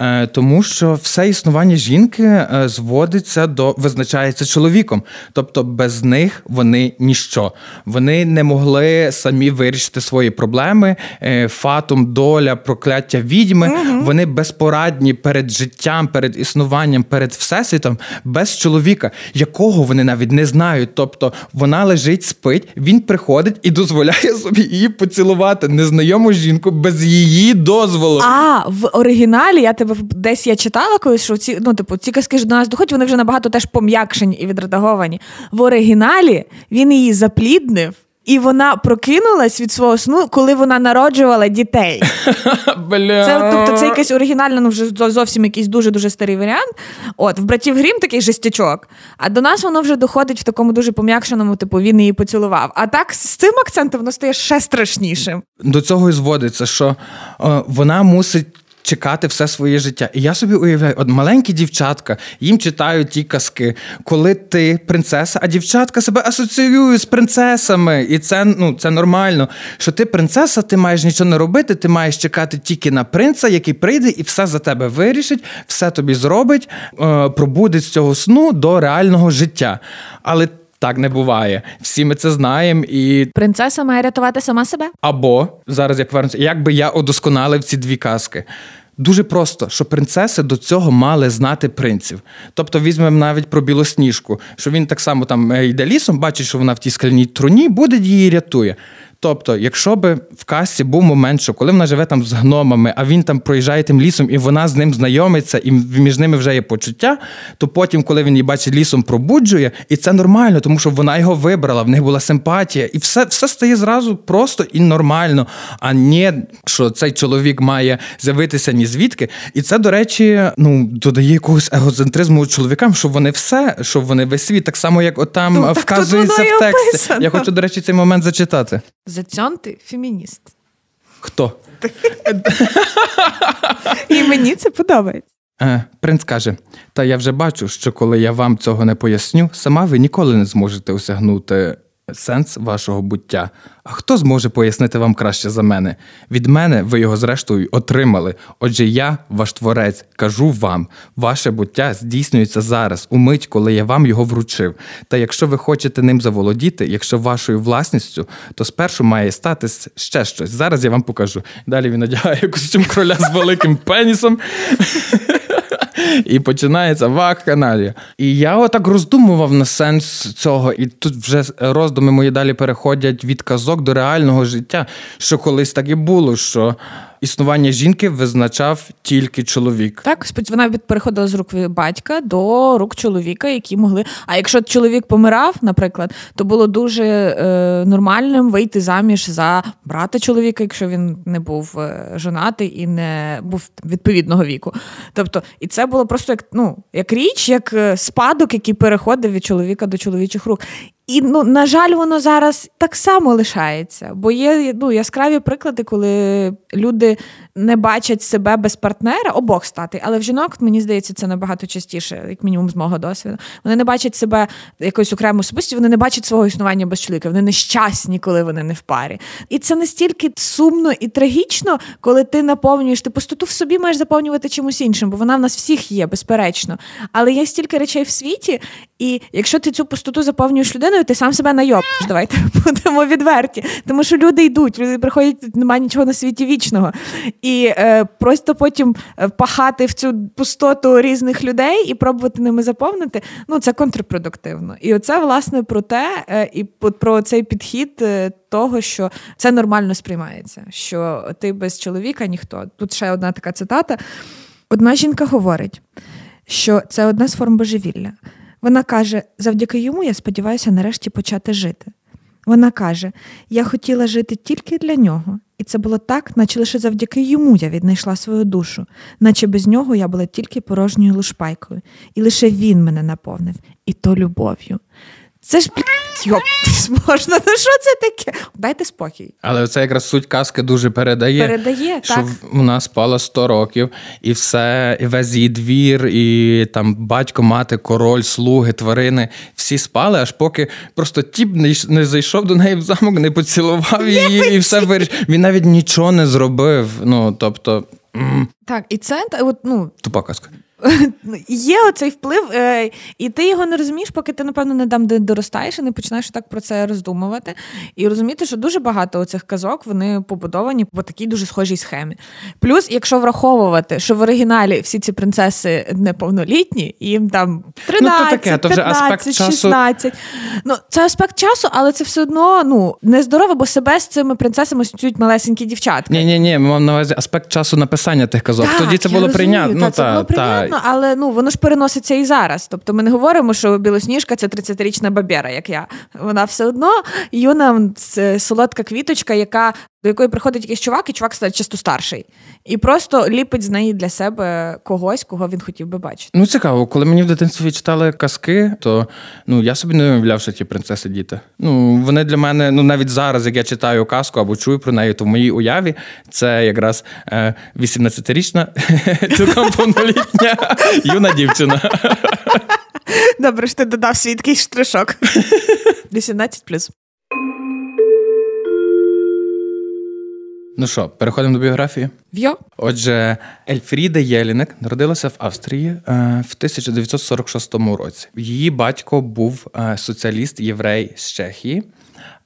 Е, тому що все існування жінки е, зводиться до визначається чоловіком. Тобто без них вони ніщо. Вони не могли самі вирішити свої проблеми. Е, фатум, доля, прокляття відьми. Угу. Вони безпорадні перед життям, перед існуванням, перед всесвітом, без чоловіка, якого вони навіть не знають. Тобто вона лежить, спить, він приходить і дозволяє собі її поцілувати незнайому жінку без її дозволу. А в оригіналі я тебе десь я читала колись, що ці ну, типу, ці казки ж до нас доходять, вони вже набагато теж пом'якшені і відредаговані. В оригіналі він її запліднив. І вона прокинулась від свого сну, коли вона народжувала дітей. Бля. Це тобто це якийсь оригінально, ну вже зовсім якийсь дуже дуже старий варіант. От в братів Грім такий жестячок. А до нас воно вже доходить в такому дуже пом'якшеному, типу він її поцілував. А так з цим акцентом воно стає ще страшнішим. До цього і зводиться, що е, вона мусить чекати все своє життя. І я собі уявляю, от маленькі дівчатка їм читають ті казки, коли ти принцеса, а дівчатка себе асоціюють з принцесами. І це ну, це нормально. Що ти принцеса, ти маєш нічого не робити, ти маєш чекати тільки на принца, який прийде і все за тебе вирішить, все тобі зробить, е, пробудить з цього сну до реального життя. Але так не буває. Всі ми це знаємо. І принцеса має рятувати сама себе. Або зараз як повернуся, як би я удосконалив ці дві казки. Дуже просто, що принцеси до цього мали знати принців. Тобто візьмемо навіть про білосніжку, що він так само там е, йде лісом, бачить, що вона в тій скляній труні, буде її рятує. Тобто, якщо би в касі був момент, що коли вона живе там з гномами, а він там проїжджає тим лісом, і вона з ним знайомиться, і між ними вже є почуття, то потім, коли він її бачить лісом, пробуджує, і це нормально, тому що вона його вибрала, в них була симпатія, і все все стає зразу просто і нормально. А не що цей чоловік має з'явитися ні звідки. І це, до речі, ну додає якогось егоцентризму чоловікам, що вони все, що вони весь світ, так само, як отам ну, вказується в тексті. Описано. Я хочу, до речі, цей момент зачитати. Зацьонти фемініст. Хто? І мені це подобається. Е, Принц каже: Та я вже бачу, що коли я вам цього не поясню, сама ви ніколи не зможете осягнути сенс вашого буття. А хто зможе пояснити вам краще за мене? Від мене ви його зрештою отримали. Отже, я, ваш творець, кажу вам, ваше буття здійснюється зараз, у мить, коли я вам його вручив. Та якщо ви хочете ним заволодіти, якщо вашою власністю, то спершу має статись ще щось. Зараз я вам покажу. Далі він надягає костюм кроля з великим пенісом. І починається вакханалія. І я отак роздумував на сенс цього, і тут вже роздуми мої далі переходять від казок до реального життя, що колись так і було, що існування жінки визначав тільки чоловік. Так, вона переходила з рук батька до рук чоловіка, які могли. А якщо чоловік помирав, наприклад, то було дуже е, нормальним вийти заміж за брата чоловіка, якщо він не був е, жонатий і не був відповідного віку. Тобто, і це було просто як ну, як річ, як е, спадок, який переходив від чоловіка до чоловічих рук. І ну, на жаль, воно зараз так само лишається, бо є ну, яскраві приклади, коли люди не бачать себе без партнера, обох стати. Але в жінок, мені здається, це набагато частіше, як мінімум, з мого досвіду. Вони не бачать себе якоюсь окрему особистістю, вони не бачать свого існування без чоловіка. Вони нещасні, коли вони не в парі. І це настільки сумно і трагічно, коли ти наповнюєш ти пустоту в собі маєш заповнювати чимось іншим, бо вона в нас всіх є, безперечно. Але є стільки речей в світі, і якщо ти цю пустоту заповнюєш людиною, ти сам себе найобиш. Давайте будемо відверті. Тому що люди йдуть, люди приходять, немає нічого на світі вічного. І е, просто потім е, пахати в цю пустоту різних людей і пробувати ними заповнити, ну це контрпродуктивно. І оце, власне, про те, е, і про цей підхід е, того, що це нормально сприймається, що ти без чоловіка ніхто. Тут ще одна така цитата. Одна жінка говорить, що це одна з форм божевілля. Вона каже: завдяки йому я сподіваюся нарешті почати жити. Вона каже: Я хотіла жити тільки для нього, і це було так, наче лише завдяки йому я віднайшла свою душу, наче без нього я була тільки порожньою лушпайкою, і лише він мене наповнив, і то любов'ю. Це ж йоп, можна. Ну що це таке? Дайте спокій. Але це якраз суть казки дуже передає. Передає, що так. вона спала 100 років, і все, і весь її двір, і там батько, мати, король, слуги, тварини всі спали, аж поки просто тіп не, не зайшов до неї в замок, не поцілував її, і все вирішив. Він навіть нічого не зробив. Ну тобто. Так, і це от, ну... тупа казка. Є оцей вплив, е, і ти його не розумієш, поки ти, напевно, не там де доростаєш і не починаєш так про це роздумувати. І розуміти, що дуже багато оцих казок вони побудовані по такій дуже схожій схемі. Плюс, якщо враховувати, що в оригіналі всі ці принцеси неповнолітні, їм там 13, ну, то таке, то вже 15, аспект 16. Часу... Ну, це аспект часу, але це все одно ну, нездорово, бо себе з цими принцесами асоціюють малесенькі дівчатки. Ні, ні, ні, ми мав на увазі аспект часу написання тих казок. Так, Тоді це було прийнятно. Ну, було прийнятно понятно, але ну воно ж переноситься і зараз. Тобто ми не говоримо, що білосніжка це 30-річна бабєра, як я. Вона все одно юна солодка квіточка, яка до якої приходить якийсь чувак, і чувак стає часто старший, і просто ліпить з неї для себе когось, кого він хотів би бачити. Ну цікаво, коли мені в дитинстві читали казки, то ну я собі не уявляв, що ті принцеси діти. Ну вони для мене, ну навіть зараз, як я читаю казку або чую про неї, то в моїй уяві це якраз е, 18-річна, цілком повнолітня юна дівчина. Добре, що ти додав свій такий штришок. 18 плюс. Ну що, переходимо до біографії? В'йо. Отже, Ельфріда Єлінек народилася в Австрії е, в 1946 році. Її батько був е, соціаліст єврей з Чехії.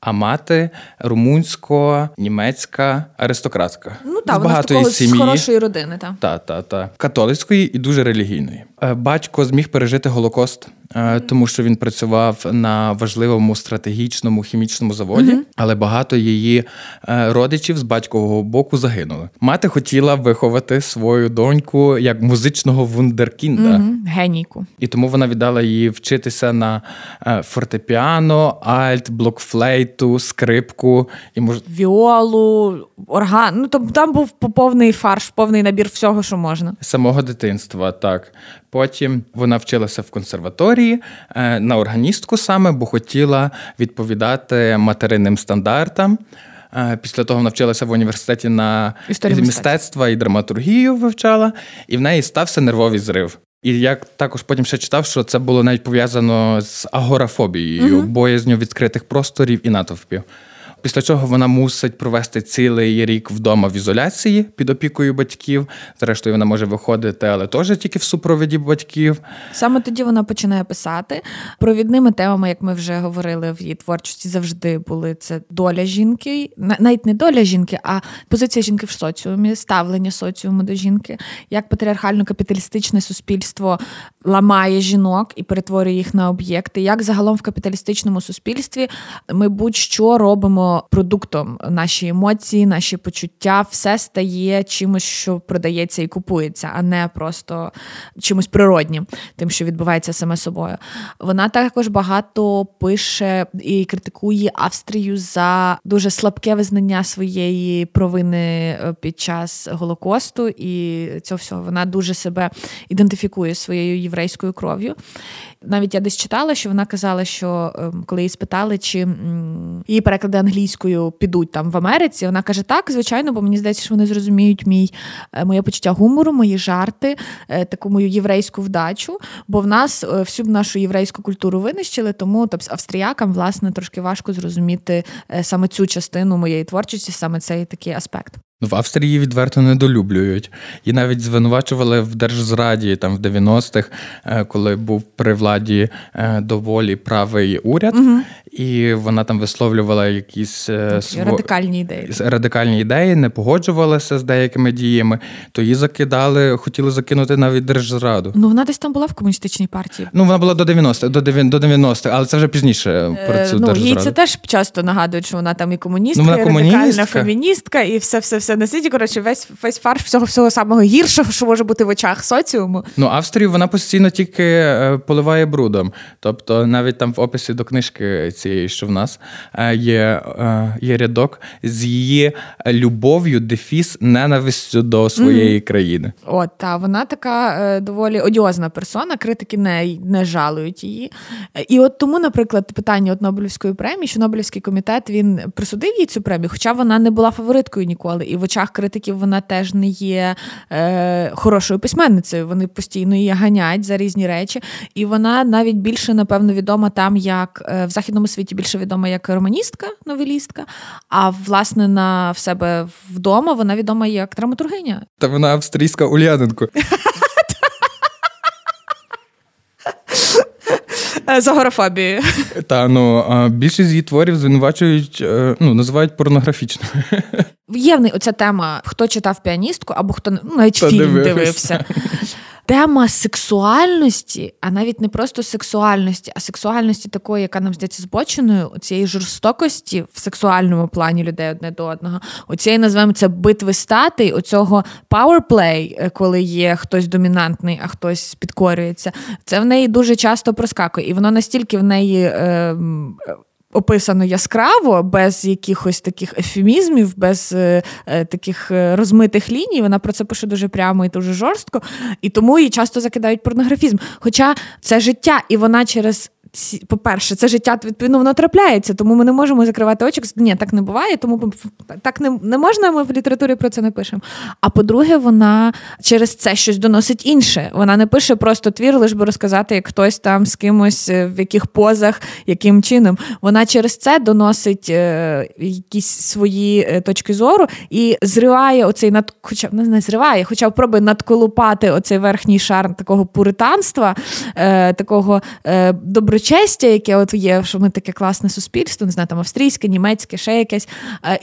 а мати румунсько-німецька аристократка. Ну так, вона з такого з хорошої родини. Та. Та, та, та. Католицької і дуже релігійної. Е, батько зміг пережити Голокост. Е, тому що він працював на важливому стратегічному хімічному заводі, mm-hmm. але багато її е, родичів з батькового боку загинули. Мати хотіла виховати свою доньку як музичного вундеркінда, mm-hmm. генійку, і тому вона віддала її вчитися на е, фортепіано, альт, блокфлейту, скрипку і мож... віолу, орган. Ну там, там був повний фарш, повний набір всього, що можна. Самого дитинства, так. Потім вона вчилася в консерваторії е, на органістку саме, бо хотіла відповідати материнним стандартам. Е, після того навчилася в університеті на Історію мистецтва і драматургію вивчала, і в неї стався нервовий зрив. І я також потім ще читав, що це було навіть пов'язано з агорафобією, угу. боязню відкритих просторів і натовпів. Після чого вона мусить провести цілий рік вдома в ізоляції під опікою батьків. Зрештою, вона може виходити, але теж тільки в супровіді батьків. Саме тоді вона починає писати. Провідними темами, як ми вже говорили в її творчості, завжди були це доля жінки, навіть не доля жінки, а позиція жінки в соціумі, ставлення соціуму до жінки, як патріархально-капіталістичне суспільство ламає жінок і перетворює їх на об'єкти. Як загалом в капіталістичному суспільстві ми будь-що робимо продуктом. Наші емоції, наші почуття, все стає чимось, що продається і купується, а не просто чимось природнім, тим, що відбувається саме собою. Вона також багато пише і критикує Австрію за дуже слабке визнання своєї провини е, під час Голокосту, і цього всього вона дуже себе ідентифікує своєю єврейською кров'ю. Навіть я десь читала, що вона казала, що ем, коли її спитали, чи її переклади англійською підуть там в Америці, вона каже: так, звичайно, бо мені здається, що вони зрозуміють мій е, моє почуття гумору, мої жарти, е, таку мою єврейську вдачу. Бо в нас е, всю нашу єврейську культуру винищили, тому тобто, австріякам власне трошки важко зрозуміти саме цю частину моєї творчості, саме цей такий аспект. Ну, в Австрії відверто недолюблюють. І навіть звинувачували в держзраді там в 90-х, е, коли був при владі е, доволі правий уряд, угу. І вона там висловлювала якісь е, сво... радикальні ідеї. Радикальні ідеї, не погоджувалася з деякими діями, то її закидали, хотіли закинути навіть держзраду. Ну вона десь там була в комуністичній партії. Ну вона була до 90-х, до 90-х, але це вже пізніше. про цю ну, держзраду. Їй це теж часто нагадують, що вона там і комуністка, ну, вона і радикальна феміністка, і все, все, все все на світі. Коротше, весь весь фарш всього всього самого гіршого, що може бути в очах соціуму. Ну, Австрію вона постійно тільки е, поливає брудом. Тобто, навіть там в описі до книжки цієї, що в нас е, є е, є рядок з її любов'ю, дефіс, ненавистю до своєї mm. країни. От та вона така доволі одіозна персона, критики не не жалують її. І от тому, наприклад, питання от Нобелівської премії, що Нобелівський комітет він присудив їй цю премію, хоча вона не була фавориткою ніколи. І в очах критиків вона теж не є е, хорошою письменницею. Вони постійно її ганять за різні речі. І вона навіть більше, напевно, відома там, як е, в західному світі більше відома як романістка, новелістка. А власне на в себе вдома вона відома як драматургиня. Та вона австрійська Ульяненко. З агорафобією. Та ну більшість її творів звинувачують, е, ну називають порнографічними. Є оця тема, хто читав піаністку, або хто ну, навіть Та фільм дивився. дивився тема сексуальності, а навіть не просто сексуальності, а сексуальності такої, яка нам здається збоченою, цієї жорстокості в сексуальному плані людей одне до одного. Оцієї називаємо це битви статей, оцього powerplay, е, коли є хтось домінантний, а хтось підкорюється. Це в неї дуже часто проскакує, і воно настільки в неї. Е, описано яскраво, без якихось таких ефемізмів, без е, е, таких е, розмитих ліній. Вона про це пише дуже прямо і дуже жорстко, і тому її часто закидають порнографізм. Хоча це життя, і вона через по-перше, це життя відповідно воно трапляється, тому ми не можемо закривати очі. Ні, так не буває, тому так не не можна. Ми в літературі про це не пишемо. А по-друге, вона через це щось доносить інше. Вона не пише просто твір, лише би розказати, як хтось там з кимось е, в яких позах, яким чином. Вона через це доносить е, якісь свої е, точки зору і зриває оцей над, хоча не, не зриває, хоча б пробує надколупати оцей верхній шар такого пуританства, е, такого е, добро доброчестя, яке от є, що ми таке класне суспільство, не знаю, там австрійське, німецьке, ще якесь.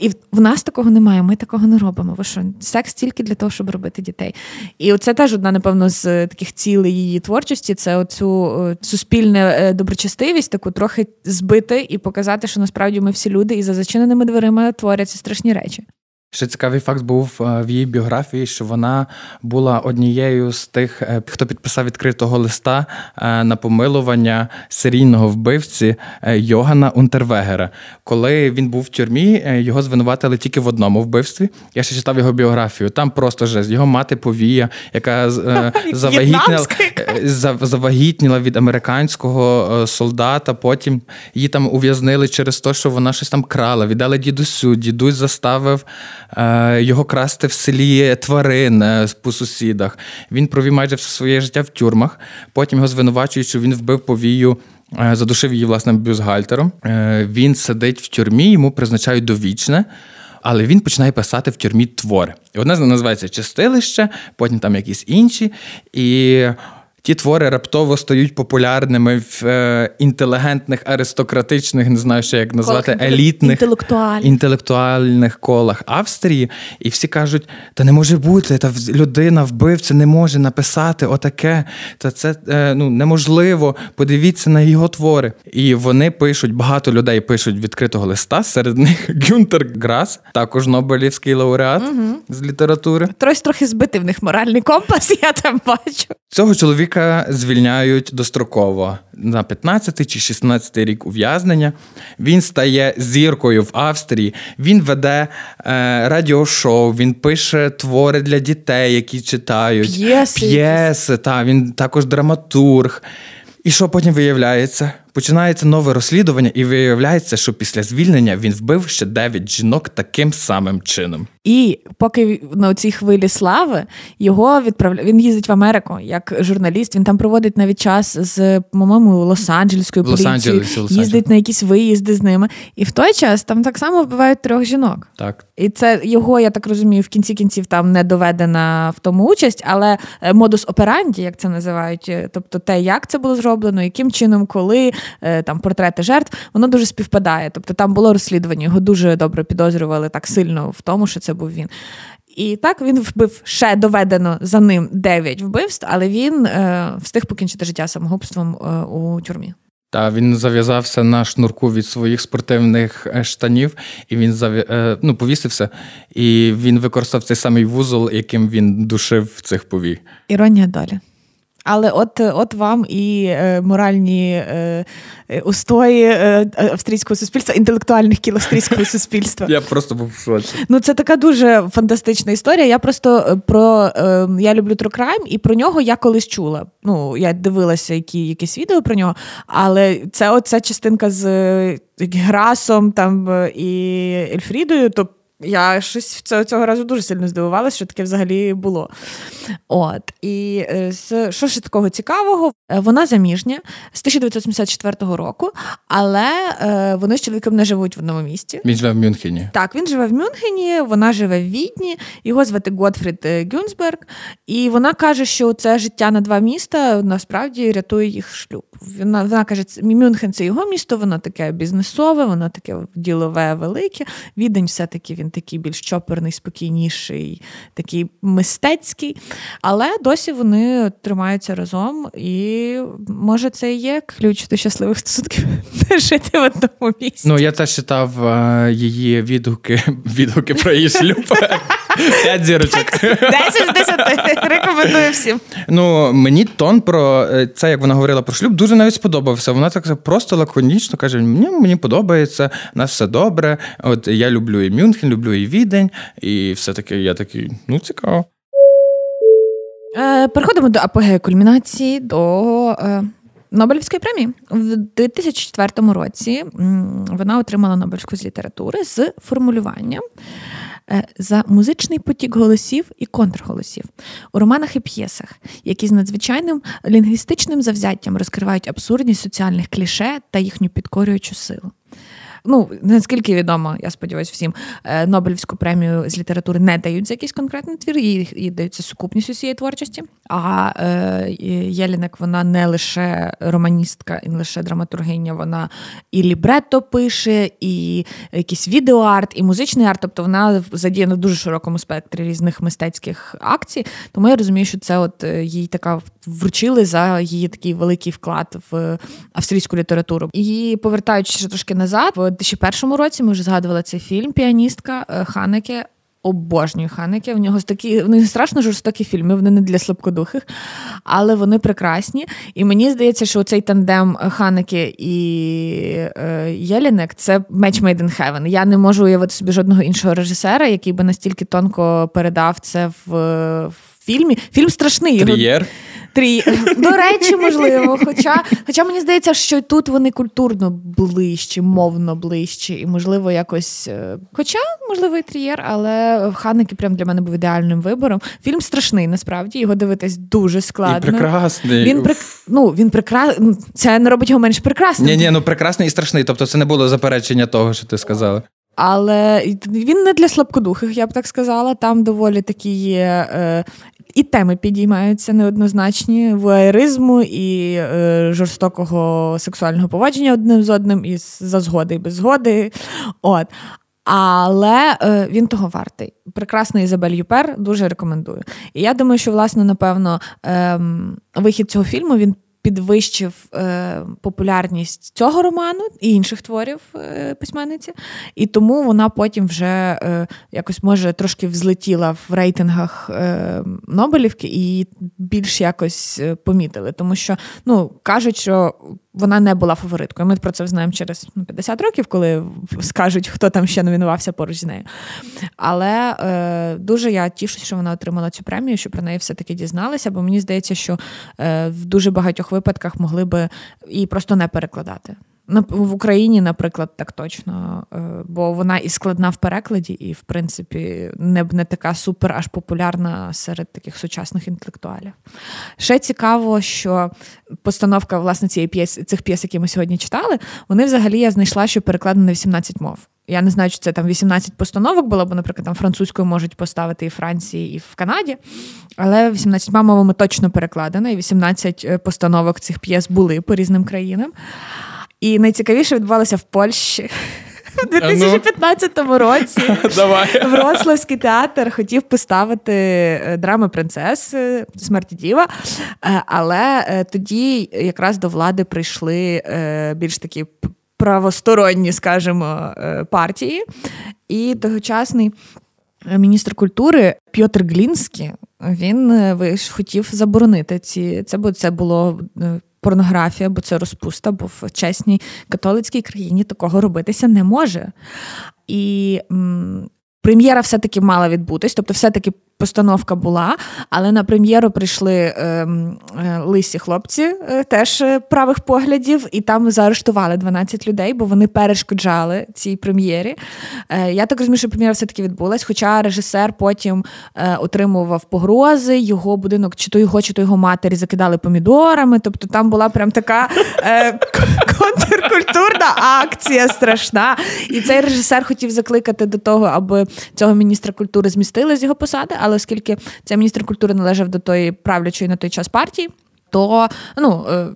І в нас такого немає. Ми такого не робимо. Ви що? Секс тільки для того, щоб робити дітей. І це теж одна, напевно, з таких цілей її творчості. Це оцю суспільну доброчестивість, таку трохи збити і показати, що насправді ми всі люди, і за зачиненими дверима творяться страшні речі. Ще цікавий факт був е, в її біографії, що вона була однією з тих, е, хто підписав відкритого листа е, на помилування серійного вбивці Йогана Унтервегера. Коли він був в тюрмі, його звинуватили тільки в одному вбивстві. Я ще читав його біографію. Там просто жесть. Його мати повія, яка завагітніла, завагітніла від американського солдата. Потім її там ув'язнили через те, що вона щось там крала. Віддали дідусю. Дідусь заставив. Е, його красти в селі тварин е, по сусідах. Він провів майже все своє життя в тюрмах. Потім його звинувачують, що він вбив повію. Е, задушив її власним бюзгальтером. Він сидить в тюрмі, йому призначають довічне, але він починає писати в тюрмі твори. І одне з них називається Чистилище, потім там якісь інші. І Ті твори раптово стають популярними в е, інтелігентних, аристократичних, не знаю, ще як назвати, Колах, елітних інтелектуальних. інтелектуальних колах Австрії. І всі кажуть, та не може бути, та людина вбивця не може написати отаке, та це е, ну, неможливо. Подивіться на його твори. І вони пишуть, багато людей пишуть відкритого листа. Серед них Гюнтер Грас, також Нобелівський лауреат угу. з літератури. Трось трохи збити в них моральний компас, я там бачу. Цього чоловіка чоловіка звільняють достроково на 15 чи 16 рік ув'язнення. Він стає зіркою в Австрії. Він веде е, радіошоу, він пише твори для дітей, які читають п'єси. П'єси, та, Він також драматург. І що потім виявляється? Починається нове розслідування, і виявляється, що після звільнення він вбив ще дев'ять жінок таким самим чином. І поки на цій хвилі слави його відправляють, він їздить в Америку як журналіст. Він там проводить навіть час з по-моєму Лос-Анджелеською поліцією, їздить на якісь виїзди з ними. І в той час там так само вбивають трьох жінок. Так і це його, я так розумію, в кінці кінців там не доведена в тому участь, але е, модус операнді, як це називають, е, тобто те, як це було зроблено, яким чином, коли е, там портрети жертв, воно дуже співпадає. Тобто там було розслідування, його дуже добре підозрювали так сильно в тому, що це був він. І так він вбив ще доведено за ним 9 вбивств, але він е, встиг покінчити життя самогубством е, у тюрмі. Та він зав'язався на шнурку від своїх спортивних е, штанів, і він зав'я... Е, ну, повісився, і він використав цей самий вузол, яким він душив цих повій. Іронія долі. Але от от вам і е, моральні е, е устої е, австрійського суспільства, інтелектуальних кіл австрійського суспільства. Я просто був в шоці. Ну це така дуже фантастична історія. Я просто е, про е, я люблю Crime, і про нього я колись чула. Ну я дивилася які, якісь відео про нього, але це оця частинка з Грасом там і Ельфрідою. то я щось цього разу дуже сильно здивувалася, що таке взагалі було. От. І е, що ж такого цікавого? Е, вона заміжня з 1974 року, але е, вони з чоловіком не живуть в одному місті. Він живе в Мюнхені. Так, він живе в Мюнхені, вона живе в Відні, його звати Готфрід Гюнсберг. І вона каже, що це життя на два міста насправді рятує їх шлюб. Вона вона каже, Мюнхен це його місто, воно таке бізнесове, воно таке ділове, велике. Відень все-таки він такий більш чоперний, спокійніший, такий мистецький. Але досі вони тримаються разом, і може це і є ключ до щасливих стосунків жити в одному місці. Ну я теж читав е, її відгуки відгуки про її шлюб. П'ять зірочок. Десять з десяти. Рекомендую всім. Ну мені тон про е, це, як вона говорила про шлюб, дуже навіть сподобався. Вона так просто лаконічно каже: мені мені подобається, нас все добре. От я люблю і Мюнхен, люблю і Відень, і все таки я такий, ну цікаво. Е, переходимо до апогею кульмінації до е, Нобелівської премії. В 2004 році вона отримала Нобелівську з літератури з формулюванням за музичний потік голосів і контрголосів у романах і п'єсах, які з надзвичайним лінгвістичним завзяттям розкривають абсурдність соціальних кліше та їхню підкорюючу силу. Ну наскільки відомо, я сподіваюся, всім е, Нобелівську премію з літератури не дають за якийсь конкретний твір, їй, їй дається сукупність усієї творчості. А е, Єлінек вона не лише романістка, не лише драматургиня, вона і лібретто пише, і якийсь відеоарт, і музичний арт. Тобто вона задіяна в дуже широкому спектрі різних мистецьких акцій. Тому я розумію, що це от е, їй така вручили за її такий великий вклад в австрійську літературу. І повертаючись трошки назад, в 2001 році ми вже згадували цей фільм Піаністка е, Ханеке. Обожнюю Ханеке. В нього такі вони страшно жорстокі фільми, вони не для слабкодухих, але вони прекрасні. І мені здається, що цей тандем Ханеке і е, Єлінек це match made in heaven. Я не можу уявити собі жодного іншого режисера, який би настільки тонко передав це в, в фільмі. Фільм страшний. Трієр? Трі... До речі, можливо. Хоча хоча мені здається, що тут вони культурно ближчі, мовно ближчі, і, можливо, якось. Е, хоча, можливо, і трієр, але Ханники прям для мене був ідеальним вибором. Фільм страшний, насправді, його дивитись дуже складно. І прекрасний. Він прик... ну, він прекрасний. Це не робить його менш прекрасним. Ні, ні, ну прекрасний і страшний. Тобто це не було заперечення того, що ти сказала. Але він не для слабкодухих, я б так сказала. Там доволі такі є е, і теми підіймаються неоднозначні вуаєризму і е, жорстокого сексуального поводження одним з одним, і за згоди і без згоди. От. Але е, він того вартий. Прекрасний Ізабель Юпер, дуже рекомендую. І я думаю, що, власне, напевно, е, вихід цього фільму він підвищив е, популярність цього роману і інших творів е, письменниці, і тому вона потім вже е, якось може трошки взлетіла в рейтингах е, Нобелівки і більш якось е, помітили. Тому що ну кажуть, що вона не була фавориткою. Ми про це знаємо через 50 років, коли скажуть, хто там ще номінувався поруч з нею. Але е, дуже я тішусь, що вона отримала цю премію, що про неї все-таки дізналися, бо мені здається, що е, в дуже багатьох випадках могли би її просто не перекладати. В Україні, наприклад, так точно, е, бо вона і складна в перекладі, і, в принципі, не не така супер аж популярна серед таких сучасних інтелектуалів. Ще цікаво, що постановка власне цієї п'єс, цих п'єс, які ми сьогодні читали, вони взагалі я знайшла, що перекладені на 18 мов. Я не знаю, чи це там 18 постановок було, бо, наприклад, там французькою можуть поставити і в Франції, і в Канаді. Але 18 мовами точно перекладено, і 18 е, постановок цих п'єс були по різним країнам. І найцікавіше відбувалося в Польщі. У 2015 році Давай. Вроцлавський театр хотів поставити е, драми принцеси смерті діва, е, але е, тоді якраз до влади прийшли більш такі правосторонні, скажімо, партії. І тогочасний міністр культури Пьотр Глінський він хотів заборонити ці. Це це було порнографія, бо це розпуста, бо в чесній католицькій країні такого робитися не може. І прем'єра все-таки мала відбутись, тобто, все-таки постановка була, але на прем'єру прийшли ем, е, лисі хлопці, е, теж е, правих поглядів, і там заарештували 12 людей, бо вони перешкоджали цій прем'єрі. Е, я так розумію, що прем'єра все-таки відбулась, хоча режисер потім е, отримував погрози, його будинок, чи то його, чи то його матері закидали помідорами. Тобто там була прям така е, контркультурна акція страшна. І цей режисер хотів закликати до того, аби цього міністра культури змістили з його посади але оскільки цей міністр культури належав до тої правлячої на той час партії, то ну. Е,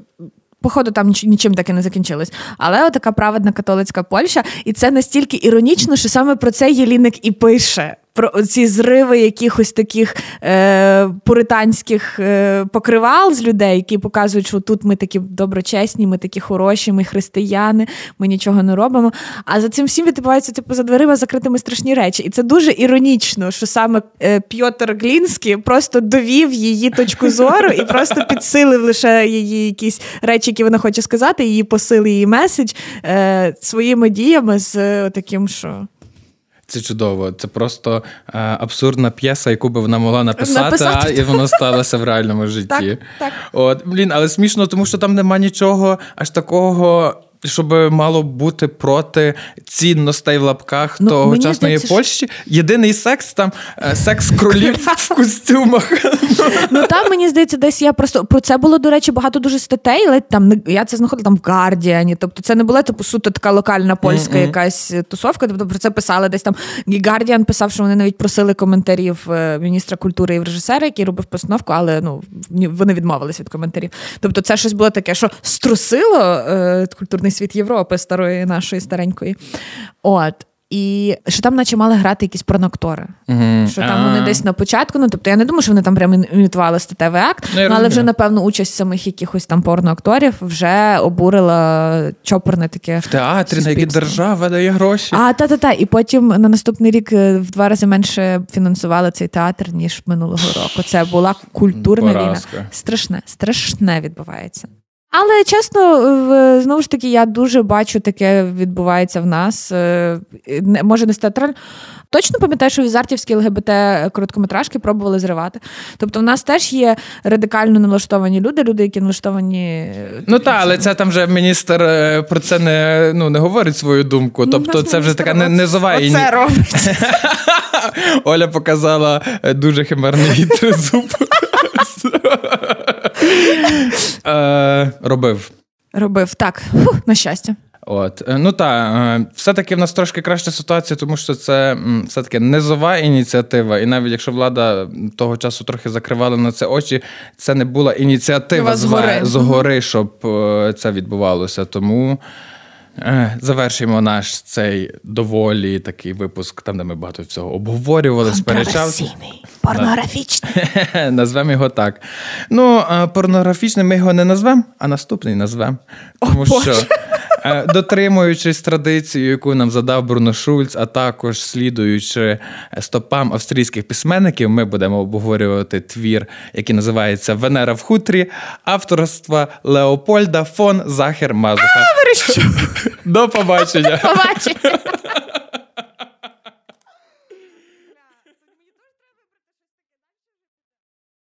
походу, там нічим таки не закінчилось. Але така праведна католицька Польща, і це настільки іронічно, що саме про це Єліник і пише про ці зриви якихось таких е, пуританських е, покривал з людей, які показують, що тут ми такі доброчесні, ми такі хороші, ми християни, ми нічого не робимо. А за цим всім відбуваються типу, за дверима закритими страшні речі. І це дуже іронічно, що саме е, Пьотр Глінський просто довів її точку зору і просто підсилив лише її якісь речі, які вона хоче сказати, її посил, її меседж е, своїми діями з е, таким, що. Це чудово. Це просто е, абсурдна п'єса, яку би вона могла написати, написати. а і воно сталася в реальному житті. Так, так. От, Блін, але смішно, тому що там нема нічого аж такого щоб мало бути проти цінностей в лапках Ну, тогочасної здається, Польщі. Єдиний секс там е, секс кролів в костюмах. Ну там мені здається, десь я просто про це було, до речі, багато дуже статей, але там я це знаходила там в Гардіані. Тобто це не була типу суто така локальна польська якась тусовка. Тобто про це писали десь там. І Гардіан писав, що вони навіть просили коментарів е, міністра культури і режисера, який робив постановку, але ну вони відмовились від коментарів. Тобто, це щось було таке, що струсило е, культурний світ Європи старої нашої старенької. От. І що там, наче мали грати якісь порноактори. Що там вони десь на початку. Ну тобто я не думаю, що вони там прямо імітували статевий акт, Ну, ну, але вже напевно участь самих якихось там порноакторів вже обурила чопорне таке В театрі, на які держава дає гроші. А та та та і потім на наступний рік е, в два рази менше фінансували цей театр ніж минулого року. Це була культурна Поразка. війна. Страшне, страшне відбувається. Але чесно, знову ж таки, я дуже бачу, таке відбувається в нас. Е, не- Може, не з театраль. Точно пам'ятаю, що візартівські ЛГБТ короткометражки пробували зривати. Тобто, в нас теж є радикально налаштовані люди, люди, які налаштовані. е, Ну так, але це там вже міністр е, про це не, ну, не говорить свою думку. Тобто це вже така не- низова іні- Це робить. Оля показала дуже химерний тризуб. Е, Робив. Робив так, Фух, на щастя. От Е, ну так, все-таки в нас трошки краща ситуація, тому що це все-таки низова ініціатива. І навіть якщо влада того часу трохи закривала на це очі, це не була ініціатива згори. згори, згори щоб е, це відбувалося. Тому. Е, Завершимо наш цей доволі такий випуск, там де ми багато всього обговорювали. Контроверсійний, порнографічний. Назвемо його так. Ну, е, порнографічним ми його не назвемо, а наступний назвемо. Тому що, е, дотримуючись традиції, яку нам задав Бруно Шульц, а також слідуючи стопам австрійських письменників, ми будемо обговорювати твір, який називається Венера в хутрі, авторства Леопольда фон Захер Мазуха. До побачення! Побачення.